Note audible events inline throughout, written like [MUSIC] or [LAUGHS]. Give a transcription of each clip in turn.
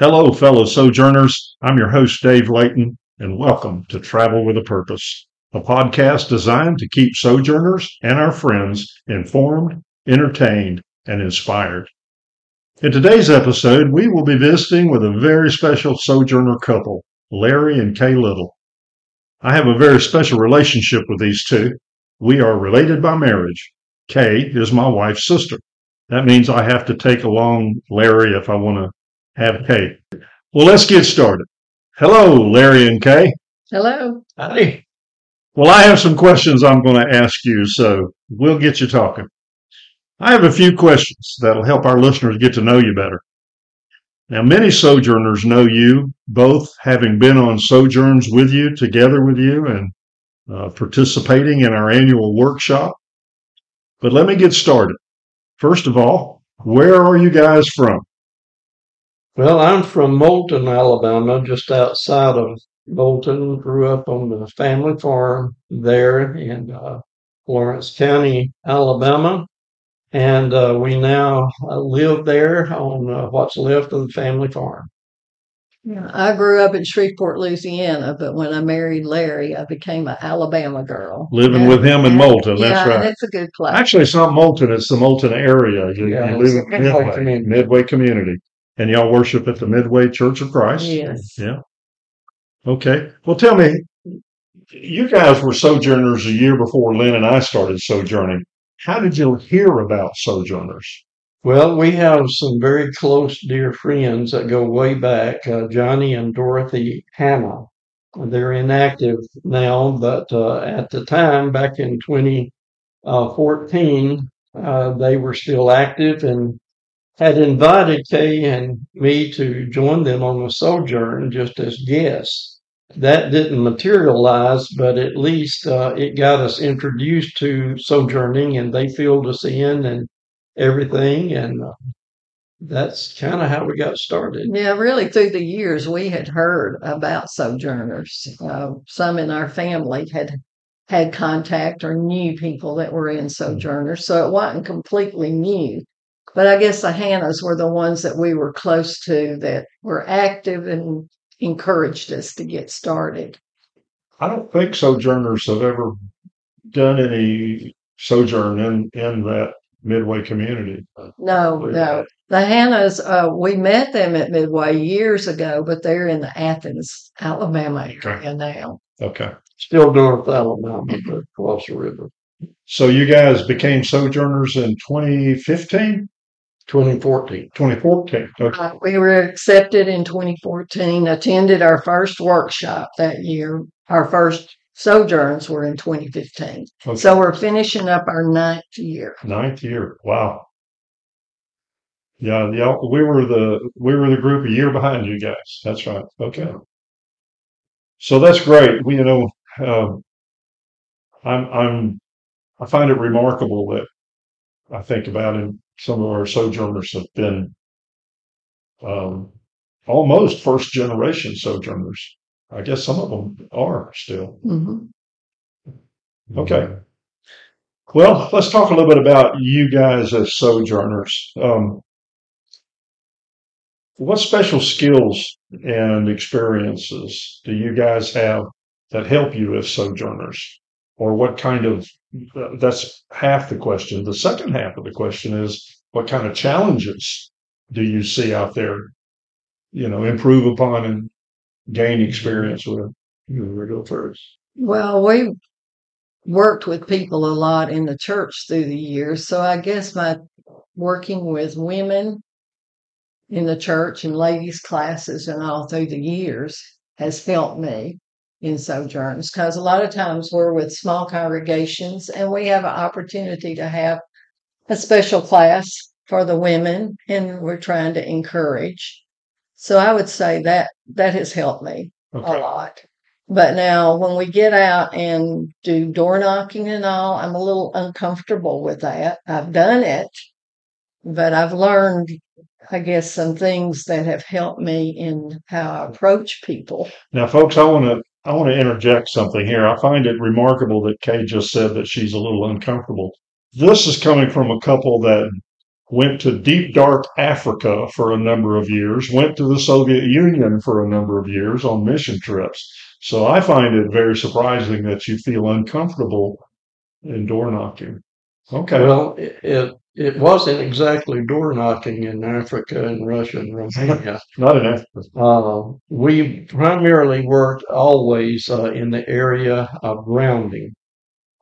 Hello, fellow sojourners. I'm your host, Dave Layton, and welcome to Travel with a Purpose, a podcast designed to keep sojourners and our friends informed, entertained, and inspired. In today's episode, we will be visiting with a very special sojourner couple, Larry and Kay Little. I have a very special relationship with these two. We are related by marriage. Kay is my wife's sister. That means I have to take along Larry if I want to have Kay. Well, let's get started. Hello, Larry and Kay. Hello. Hi. Well, I have some questions I'm going to ask you, so we'll get you talking. I have a few questions that'll help our listeners get to know you better. Now, many sojourners know you, both having been on sojourns with you, together with you, and uh, participating in our annual workshop. But let me get started. First of all, where are you guys from? Well, I'm from Moulton, Alabama, just outside of Moulton. Grew up on the family farm there in uh, Lawrence County, Alabama. And uh, we now uh, live there on uh, what's left of the family farm. Yeah, I grew up in Shreveport, Louisiana, but when I married Larry, I became an Alabama girl. Living And- with him in Moulton, yeah, that's right. It's a good place. Actually, it's not Moulton, it's the Moulton area. You, Yeah, you live in Midway Midway, community. Midway community. And y'all worship at the Midway Church of Christ? yes. Yeah. Okay. Well, tell me, you guys were sojourners a year before Lynn and I started sojourning. How did you hear about sojourners? Well, we have some very close, dear friends that go way back uh, Johnny and Dorothy Hanna. They're inactive now, but uh, at the time, back in 2014, uh, they were still active and had invited Kay and me to join them on a sojourn just as guests. That didn't materialize, but at least uh, it got us introduced to sojourning and they filled us in and everything. And uh, that's kind of how we got started. Yeah, really, through the years, we had heard about sojourners. Uh, some in our family had had contact or knew people that were in sojourners, so it wasn't completely new. But I guess the Hannahs were the ones that we were close to that were active and encouraged us to get started. I don't think sojourners have ever done any sojourn in, in that Midway community. No, no. The Hannahs, uh, we met them at Midway years ago, but they're in the Athens, Alabama area now. Okay. Still North Alabama, but across the river. So you guys became sojourners in 2015, 2014. 2014. Okay. Uh, we were accepted in 2014, attended our first workshop that year. Our first sojourns were in 2015. Okay. So we're finishing up our ninth year. Ninth year. Wow. Yeah, yeah. We were the we were the group a year behind you guys. That's right. Okay. So that's great. We, you know, um, I'm I'm I find it remarkable that I think about it. Some of our sojourners have been um, almost first generation sojourners. I guess some of them are still. hmm Okay. Well, let's talk a little bit about you guys as sojourners. Um, what special skills and experiences do you guys have that help you as sojourners? Or what kind of, that's half the question. The second half of the question is what kind of challenges do you see out there, you know, improve upon and gain experience with? You to go first? Well, we worked with people a lot in the church through the years. So I guess my working with women in the church and ladies' classes and all through the years has helped me in sojourns because a lot of times we're with small congregations and we have an opportunity to have a special class for the women and we're trying to encourage. So I would say that that has helped me a lot. But now, when we get out and do door knocking and all, I'm a little uncomfortable with that. I've done it, but I've learned, I guess, some things that have helped me in how I approach people. Now, folks, I want to I want to interject something here. I find it remarkable that Kay just said that she's a little uncomfortable. This is coming from a couple that went to deep, dark Africa for a number of years, went to the Soviet Union for a number of years on mission trips. So I find it very surprising that you feel uncomfortable in door knocking. Okay. Well, it, it it wasn't exactly door knocking in Africa and Russia and Romania. [LAUGHS] Not in Africa. Uh, we primarily worked always uh, in the area of grounding.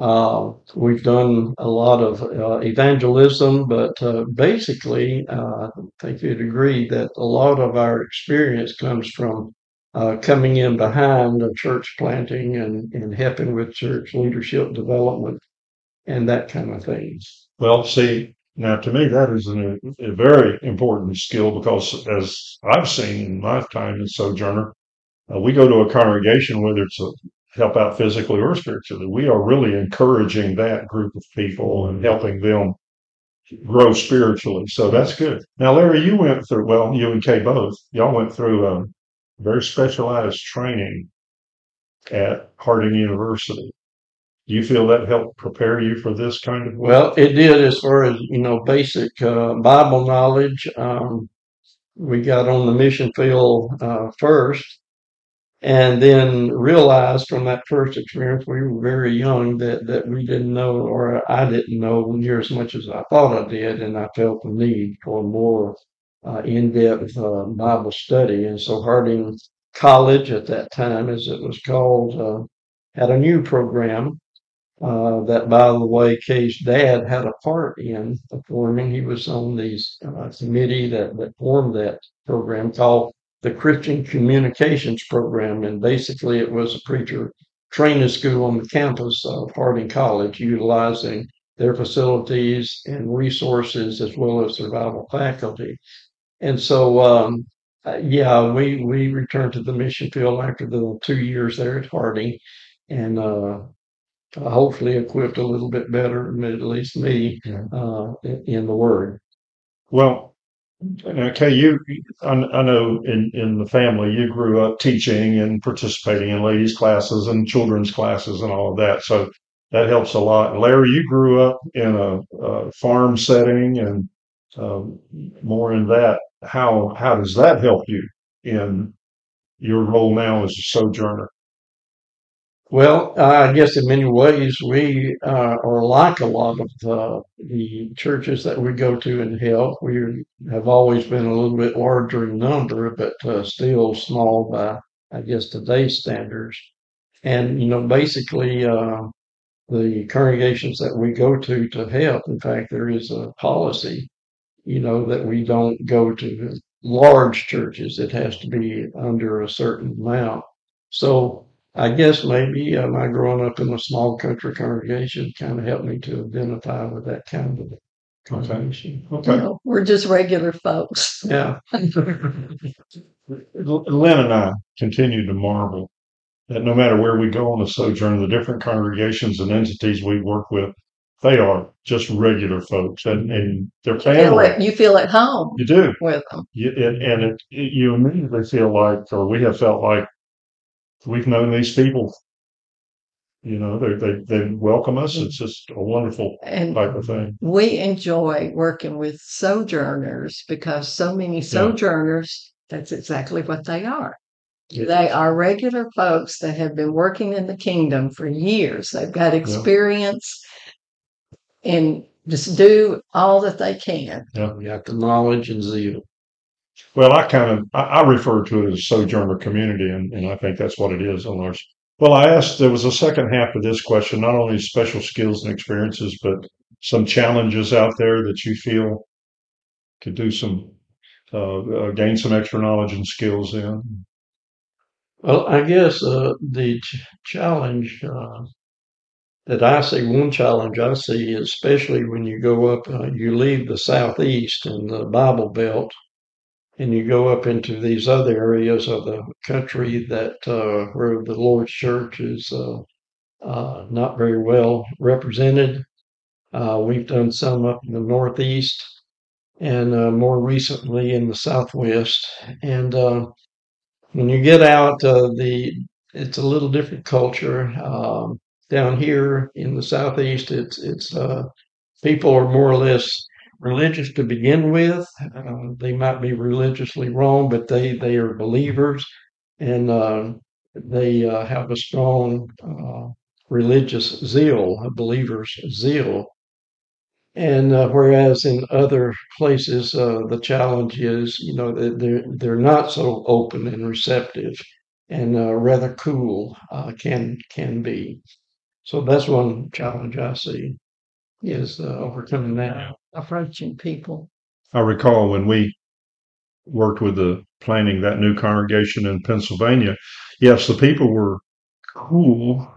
Uh, we've done a lot of uh, evangelism, but uh, basically, uh, I think you'd agree that a lot of our experience comes from uh, coming in behind the church planting and, and helping with church leadership development and that kind of things. Well, see, now to me, that is an, a very important skill because as I've seen in my time as Sojourner, uh, we go to a congregation, whether it's a help out physically or spiritually, we are really encouraging that group of people and helping them grow spiritually. So that's good. Now, Larry, you went through, well, you and Kay both, y'all went through a very specialized training at Harding University. Do you feel that helped prepare you for this kind of work? Well, it did as far as, you know, basic uh, Bible knowledge. Um, we got on the mission field uh, first and then realized from that first experience, we were very young, that, that we didn't know, or I didn't know near as much as I thought I did. And I felt the need for more uh, in depth uh, Bible study. And so Harding College at that time, as it was called, uh, had a new program uh, that, by the way, Kay's dad had a part in forming. He was on the uh, committee that, that formed that program called the Christian Communications Program. And basically, it was a preacher training school on the campus of Harding College, utilizing their facilities and resources as well as Bible faculty. And so, um, uh, yeah, we, we returned to the mission field after the two years there at Harding and uh, uh, hopefully equipped a little bit better, at least me, Yeah. uh, in, in the Word. Well, okay, you, I, I know in, in the family, you grew up teaching and participating in ladies' classes and children's classes and all of that. So that helps a lot. Larry, you grew up in a, a farm setting and um, more in that. How how does that help you in your role now as a sojourner? Well, I guess in many ways we uh, are like a lot of uh, the churches that we go to and help. We have always been a little bit larger in number, but uh, still small by, I guess, today's standards. And, you know, basically, uh, the congregations that we go to to help, in fact, there is a policy, you know, that we don't go to large churches. It has to be under a certain amount. So, I guess maybe uh, my growing up in a small country congregation kind of helped me to identify with that kind of congregation. Okay. No, we're just regular folks. Yeah. [LAUGHS] Lynn and I continue to marvel that no matter where we go on the sojourn, the different congregations and entities we work with, they are just regular folks and, and their Feel family. at, you feel at home You do. with them. You, and and it, it, you immediately feel like, or we have felt like, we've known these people. You know, they they they welcome us. Mm-hmm. It's just a wonderful And type of thing. we enjoy working with sojourners because so many sojourners, that's exactly what they are. They are regular folks that have been working in the kingdom for years. They've got experience and just do all that they can. Yeah, We got the knowledge and zeal. Well, I kind of I, I refer to it as sojourner community, and, and I think that's what it is ours. Well, I asked there was a second half of this question, not only special skills and experiences, but some challenges out there that you feel could do some uh, uh, gain some extra knowledge and skills in. Well, I guess uh, the ch- challenge uh, that I see, one challenge I see, especially when you go up, uh, you leave the southeast and the Bible Belt, and you go up into these other areas of the country that uh, where the Lord's Church is uh, uh, not very well represented. Uh, we've done some up in the Northeast, and uh, more recently in the Southwest, and uh, when you get out the it's a little different culture um, down here in the southeast it's it's people are more or less religious to begin with. Uh, they might be religiously wrong, but they they are believers, and uh, they uh, have a strong uh, religious zeal, a believer's zeal. And uh, whereas in other places, uh, the challenge is, you know, they're they're not so open and receptive, and rather cool can can be. So that's one challenge I see is uh, overcoming that. Approaching people. I recall when we worked with the planning that new congregation in Pennsylvania. Yes, the people were cool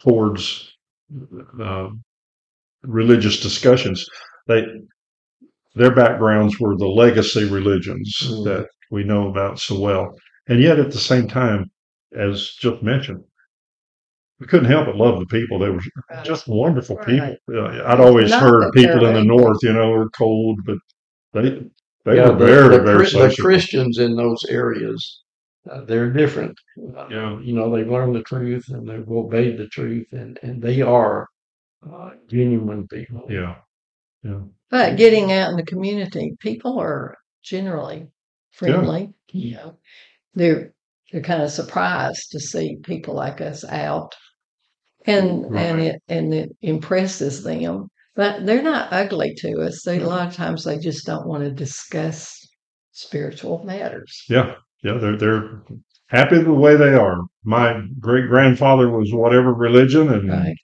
towards uh, religious discussions. They their backgrounds were the legacy religions Mm. that we know about so well, and yet at the same time, as just mentioned, we couldn't help but love the people. They were just wonderful people. Uh, I'd always Not heard people in the north, you know, are cold, but they they Yeah, were the- very the, very Chri- the. Christians in those areas, uh, they're different. Uh, Yeah. You know, they've learned the truth and they've obeyed the truth, and and they are uh, genuine people. Yeah, yeah, But getting out in the community, people are generally friendly. You know, they're they're kind of surprised to see people like us out, and and it and it impresses them. But they're not ugly to us. They a lot of times they just don't want to discuss spiritual matters. yeah, yeah. They're they're happy the way they are. My great grandfather was whatever religion, and Right.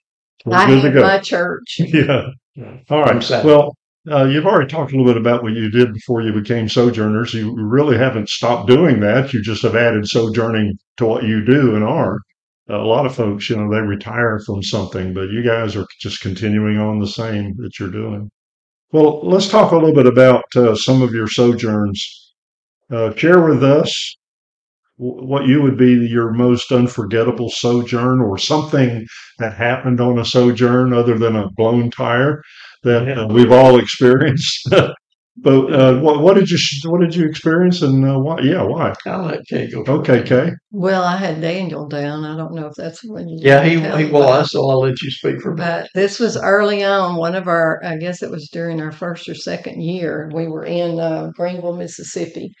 we're I good to had go. my church. [LAUGHS] yeah. Yeah. All I'm right. sad. Well, uh, you've already talked a little bit about what you did before you became sojourners. You really haven't stopped doing that. You just have added sojourning to what you do and are. A lot of folks, you know, they retire from something, but you guys are just continuing on the same that you're doing. Well, let's talk a little bit about uh, some of your sojourns. Uh, share with us what you would be your most unforgettable sojourn or something that happened on a sojourn other than a blown tire that uh, we've all experienced. [LAUGHS] but uh, what, what did you what did you experience and uh, why? Yeah, why? I'll let Kay go. Okay. Kay. Well, I had Daniel down. I don't know if that's when you Yeah, he, he him well, about I so I'll let you speak for a minute. But this was early on, one of our, I guess it was during our first or second year. We were in uh, Greenville, Mississippi.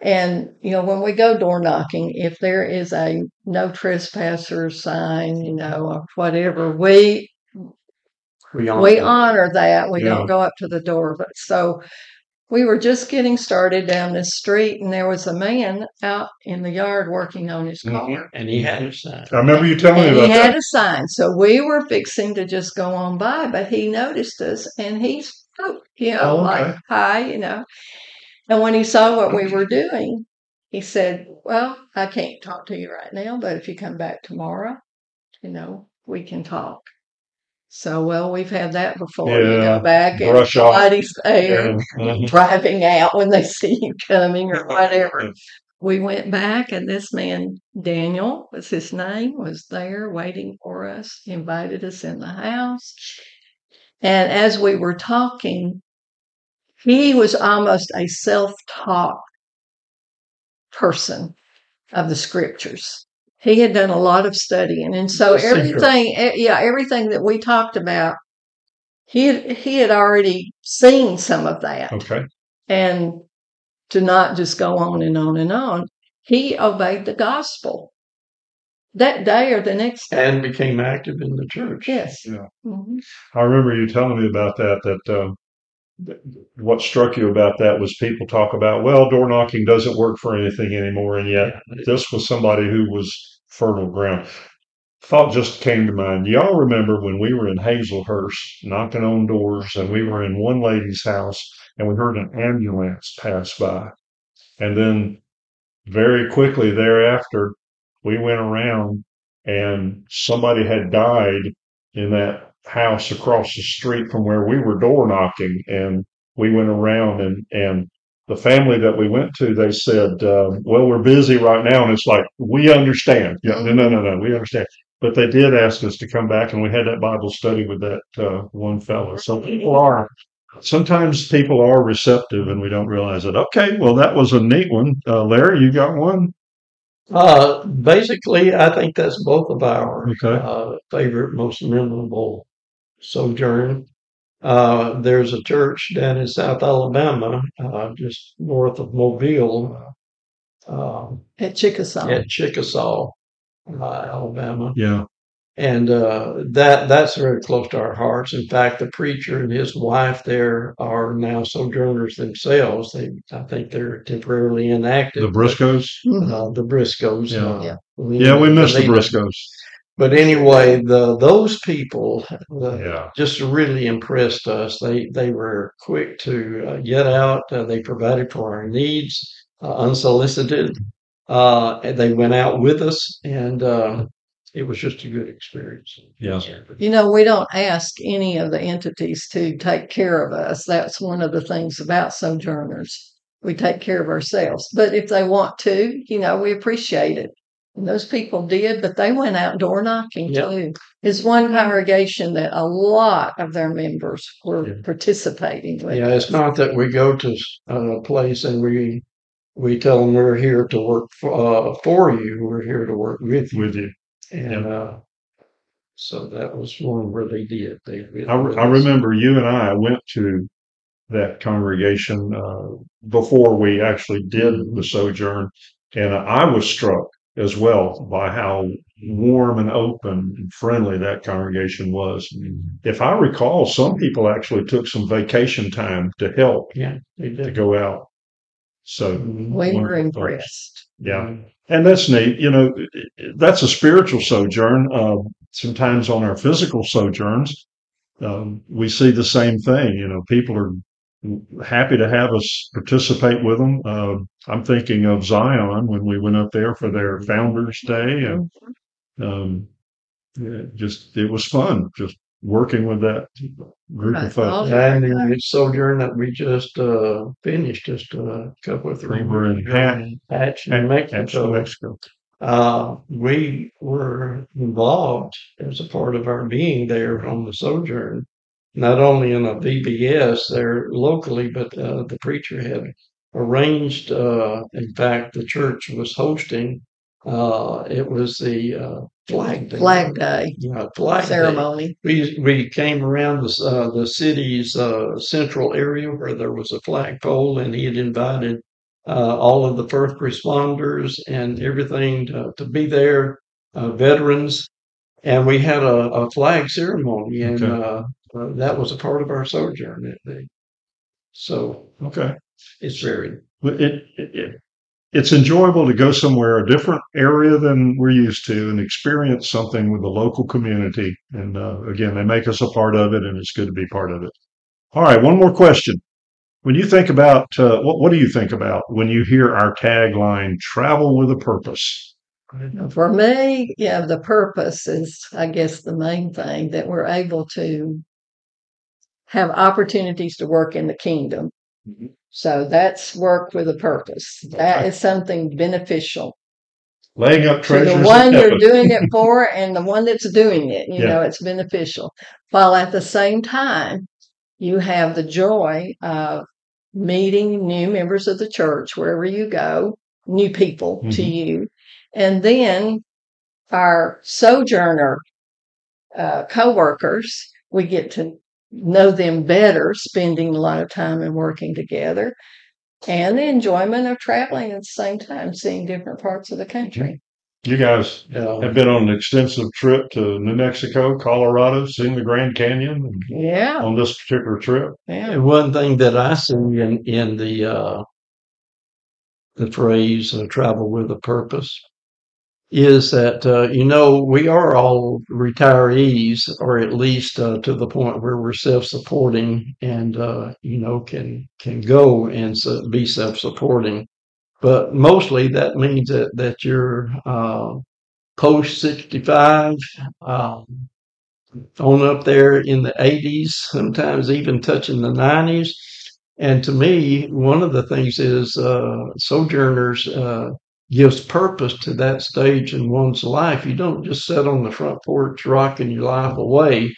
And, you know, when we go door knocking, if there is a no trespassers sign, you know, or whatever, we We honor we that. honor that. We Yeah. don't go up to the door. But so we were just getting started down this street, and there was a man out in the yard working on his car. Mhm. and he had a sign. I remember you telling me And he about had that. a sign. So we were fixing to just go on by, but he noticed us and he spoke, you know, Oh, okay. like, hi, you know. And when he saw what we were doing, he said, Well, I can't talk to you right now, but if you come back tomorrow, you know, we can talk. So, well, we've had that before. You go back and brush off. somebody's there Yeah. Mhm. [LAUGHS] driving out when they see you coming or [LAUGHS] whatever. We went back, and this man, Daniel was his name, was there waiting for us, invited us in the house. And as we were talking, he was almost a self taught person of the scriptures. He had done a lot of studying. And so everything, eh, yeah, everything that we talked about, he had, he had already seen some of that Okay. and to not just go on and on and on. He obeyed the gospel that day or the next day. and became active in the church. Yes. Yeah. Mhm. I remember you telling me about that. That um, th- what struck you about that was people talk about, well, door knocking doesn't work for anything anymore, and yet Yeah. this was somebody who was fertile ground. Thought just came to mind. Y'all remember when we were in Hazlehurst knocking on doors, and we were in one lady's house, and we heard an ambulance pass by, and then very quickly thereafter, we went around, and somebody had died in that house across the street from where we were door knocking, and we went around and and the family that we went to, they said, um, "Well, we're busy right now," and it's like we understand. Yeah, no, no, no, no, we understand. But they did ask us to come back, and we had that Bible study with that uh, one fellow. So people are sometimes people are receptive, and we don't realize it. Okay, well, that was a neat one, uh, Larry. You got one? Uh, basically, I think that's both of our Okay. uh, favorite, most memorable sojourn. Uh, there's a church down in South Alabama, uh, just north of Mobile, uh, At Chickasaw. at Chickasaw, uh, Alabama, Yeah. and uh, that that's very close to our hearts. In fact, the preacher and his wife there are now sojourners themselves. They, I think, they're temporarily inactive. The Briscoes. Mhm. uh, the Briscoes. Yeah. uh, Yeah. Yeah, we and miss the Anita. Briscoes. But anyway, the those people uh, Yeah. just really impressed us. They they were quick to uh, get out. Uh, they provided for our needs, uh, unsolicited. Uh, and they went out with us, and uh, it was just a good experience. Yeah. You know, we don't ask any of the entities to take care of us. That's one of the things about sojourners. We take care of ourselves. But if they want to, you know, we appreciate it. And those people did, but they went out door knocking Yep. too. It's one congregation that a lot of their members were Yeah. participating with. Yeah, it's not that we go to a place and we we tell them we're here to work for, uh, for you. We're here to work with you. With you. And uh, so that was one where they did. They really I, I remember you and I went to that congregation uh, before we actually did the sojourn, and I was struck as well by how warm and open and friendly that congregation was. If I recall, some people actually took some vacation time to help Yeah, they to did. go out. So. We were Wonderful folks. impressed. yeah, and that's neat. You know, that's a spiritual sojourn. Uh, sometimes on our physical sojourns, um, we see the same thing. You know, people are happy to have us participate with them. Uh, I'm thinking of Zion when we went up there for their Founders Day, and um, yeah, just it was fun just working with that group of folks. And the sojourn that we just uh, finished just a couple of three We were in weeks Hatch- ago in Hatch, New And Mexico. Mexico. Uh, we were involved as a part of our being there on the sojourn, not only in a VBS there locally, but uh, the preacher had arranged. Uh, in fact, the church was hosting. Uh, it was the uh, flag day. Flag Day Yeah, flag day ceremony. we we came around the uh, the city's uh, central area where there was a flagpole, and he had invited uh, all of the first responders and everything to, to be there, uh, veterans, and we had a, a flag ceremony, and Okay. uh, uh, that was a part of our sojourn that day. So Okay. It's very It, it, it it's enjoyable to go somewhere a different area than we're used to and experience something with the local community. And uh, again, they make us a part of it, and it's good to be part of it. All right, one more question. When you think about uh, what, what do you think about when you hear our tagline "Travel with a Purpose"? For me, yeah, the purpose is, I guess, the main thing that we're able to have opportunities to work in the kingdom. Mhm. So that's work with a purpose. That Okay. is something beneficial Laying up to treasures the one you're doing it [LAUGHS] for and the one that's doing it. You Yeah. know, it's beneficial. While at the same time, you have the joy of meeting new members of the church wherever you go, new people to Mhm. you. And then our sojourner uh, co-workers, we get to know them better, spending a lot of time and working together, and the enjoyment of traveling at the same time, seeing different parts of the country. You guys uh, have been on an extensive trip to New Mexico, Colorado, seeing the Grand Canyon Yeah, on this particular trip. yeah. And one thing that I see in in the uh, the phrase uh, "travel with a purpose" is that uh, you know we are all retirees, or at least uh, to the point where we're self-supporting and uh, you know can can go and be self-supporting. But mostly that means that that you're uh, post sixty-five. Um, on up there in the 80s, sometimes even touching the 90s. And to me, one of the things is uh, Sojourners uh, gives purpose to that stage in one's life. You don't just sit on the front porch rocking your life away.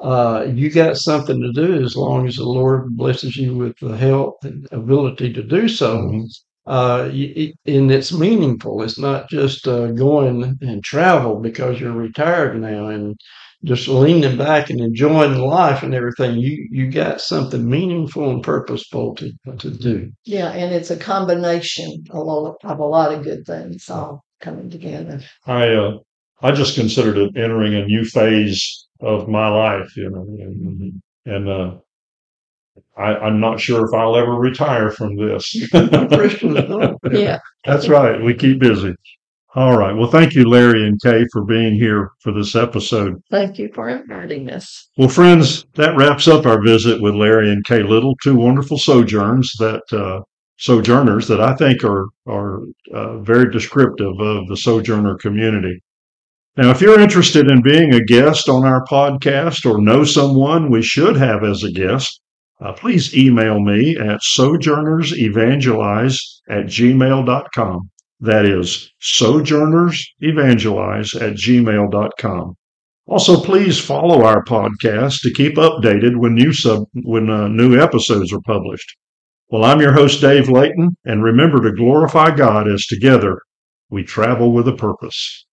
Uh, you got something to do as long as the Lord blesses you with the health and ability to do so. Mhm. Uh, it, and it's meaningful. It's not just uh, going and travel because you're retired now and just leaning back and enjoying life and everything. You you got something meaningful and purposeful to to do. Yeah, and it's a combination a lot of a lot of good things all coming together. I uh, I just considered it entering a new phase of my life, you know, and, and uh, I, I'm not sure if I'll ever retire from this. [LAUGHS] Christians. Yeah, That's right. We keep busy. All right. Well, thank you, Larry and Kay, for being here for this episode. thank you for inviting us. Well, friends, that wraps up our visit with Larry and Kay Little, two wonderful sojourns that uh, sojourners that I think are are uh, very descriptive of the sojourner community. Now, if you're interested in being a guest on our podcast or know someone we should have as a guest, uh, please email me at sojournersevangelize at gmail.com. That is sojournersevangelize at gmail.com. Also, please follow our podcast to keep updated when new sub when uh, new episodes are published. Well, I'm your host Dave Layton, and remember to glorify God as together we travel with a purpose.